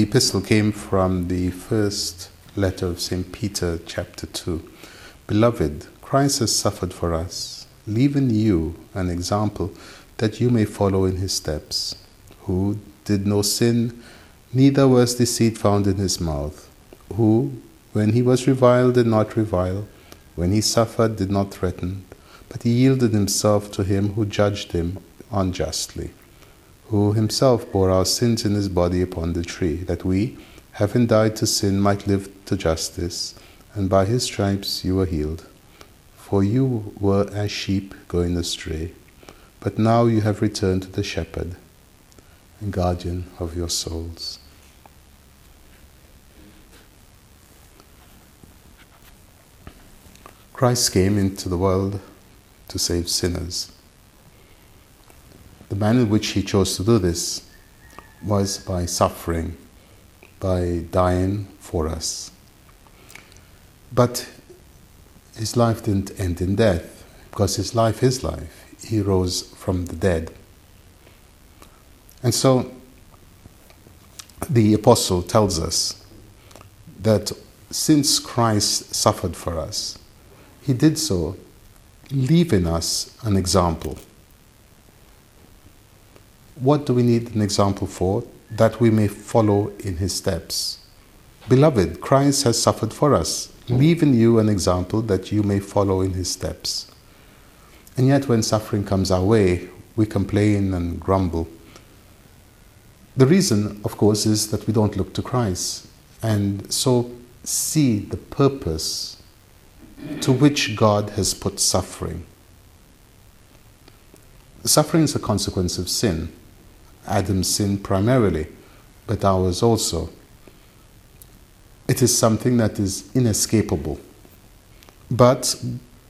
the epistle came from the first letter of St. Peter, chapter 2. Beloved, Christ has suffered for us, leaving you an example that you may follow in his steps, who did no sin, neither was deceit found in his mouth, who, when he was reviled, did not revile, when he suffered, did not threaten, but he yielded himself to him who judged him unjustly who himself bore our sins in his body upon the tree, that we, having died to sin, might live to justice, and by his stripes you were healed. For you were as sheep going astray, but now you have returned to the shepherd and guardian of your souls. Christ came into the world to save sinners. The manner in which he chose to do this was by suffering, by dying for us. But his life didn't end in death, because his life is life. He rose from the dead. And so the apostle tells us that since Christ suffered for us, he did so leaving us an example. What do we need an example for? That we may follow in his steps. Beloved, Christ has suffered for us, leaving you an example that you may follow in his steps. And yet, when suffering comes our way, we complain and grumble. The reason, of course, is that we don't look to Christ and so see the purpose to which God has put suffering. Suffering is a consequence of sin. Adam's sin primarily, but ours also. It is something that is inescapable. But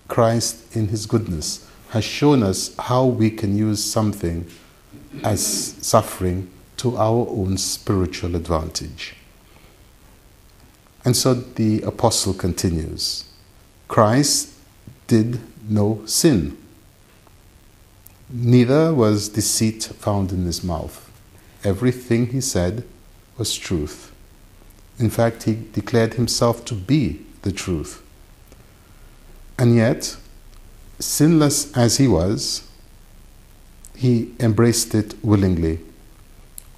Christ, in His goodness, has shown us how we can use something as suffering to our own spiritual advantage. And so the apostle continues Christ did no sin Neither was deceit found in his mouth. Everything he said was truth. In fact, he declared himself to be the truth. And yet, sinless as he was, he embraced it willingly.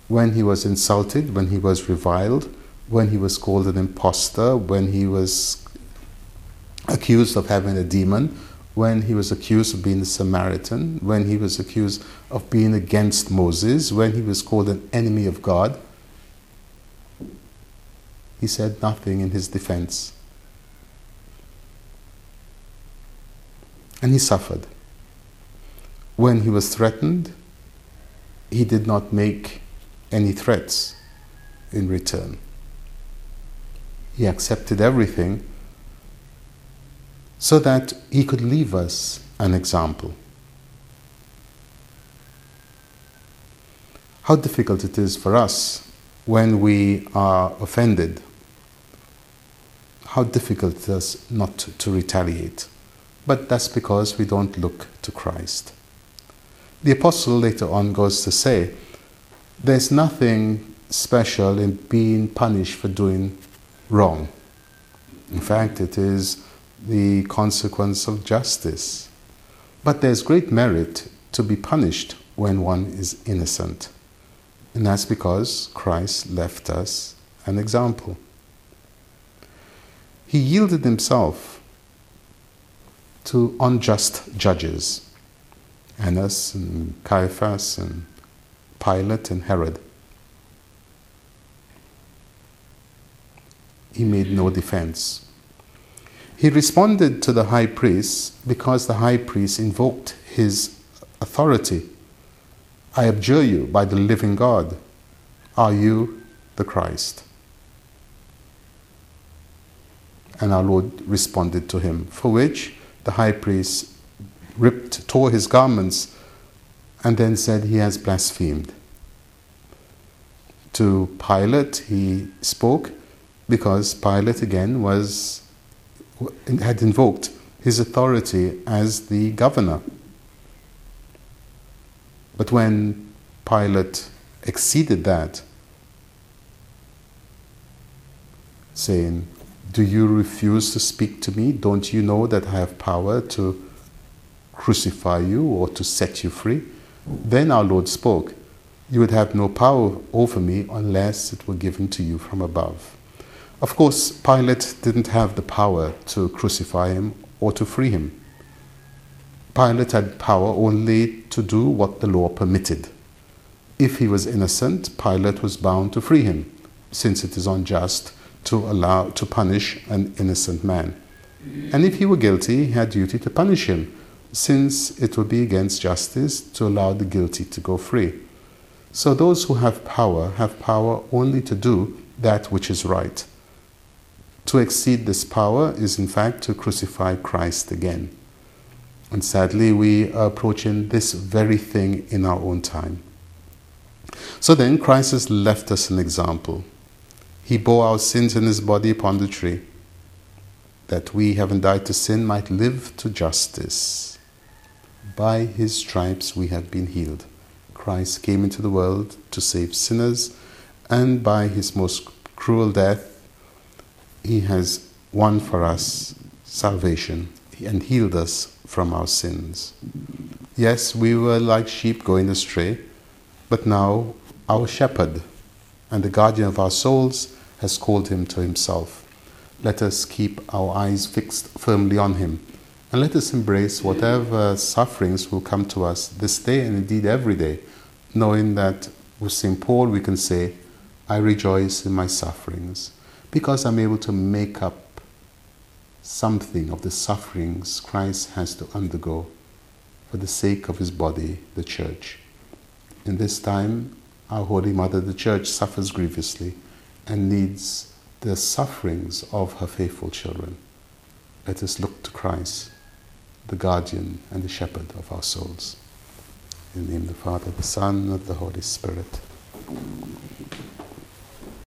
When he was insulted, when he was reviled, when he was called an impostor, when he was accused of having a demon, when he was accused of being a Samaritan, when he was accused of being against Moses, when he was called an enemy of God, he said nothing in his defense. And he suffered. When he was threatened, he did not make any threats in return. He accepted everything so that he could leave us an example. How difficult it is for us when we are offended. How difficult it is not to retaliate. But that's because we don't look to Christ. The apostle later on goes to say, There's nothing special in being punished for doing wrong. In fact, it is the consequence of justice. But there's great merit to be punished when one is innocent. And that's because Christ left us an example. He yielded himself to unjust judges Annas and Caiaphas and Pilate and Herod. He made no defense. He responded to the high priest because the high priest invoked his authority. I abjure you by the living God. Are you the Christ? And our Lord responded to him, for which the high priest ripped, tore his garments, and then said, He has blasphemed. To Pilate, he spoke because Pilate again was had invoked his authority as the governor. But when Pilate exceeded that, saying, Do you refuse to speak to me? Don't you know that I have power to crucify you or to set you free? Then our Lord spoke, You would have no power over me unless it were given to you from above. Of course, Pilate didn't have the power to crucify him or to free him. Pilate had power only to do what the law permitted. If he was innocent, Pilate was bound to free him, since it is unjust to allow to punish an innocent man. And if he were guilty, he had duty to punish him, since it would be against justice to allow the guilty to go free. So those who have power have power only to do that which is right. To exceed this power is, in fact, to crucify Christ again. And sadly, we are approaching this very thing in our own time. So then, Christ has left us an example. He bore our sins in his body upon the tree, that we, having died to sin, might live to justice. By his stripes we have been healed. Christ came into the world to save sinners, and by his most cruel death, he has won for us salvation and healed us from our sins. Yes, we were like sheep going astray, but now our shepherd and the guardian of our souls has called him to himself. Let us keep our eyes fixed firmly on him and let us embrace whatever sufferings will come to us this day and indeed every day, knowing that with St. Paul we can say, I rejoice in my sufferings because I'm able to make up something of the sufferings Christ has to undergo for the sake of his body, the church. In this time, our Holy Mother, the Church, suffers grievously and needs the sufferings of her faithful children. Let us look to Christ, the guardian and the shepherd of our souls. In the name of the Father, the Son, and the Holy Spirit.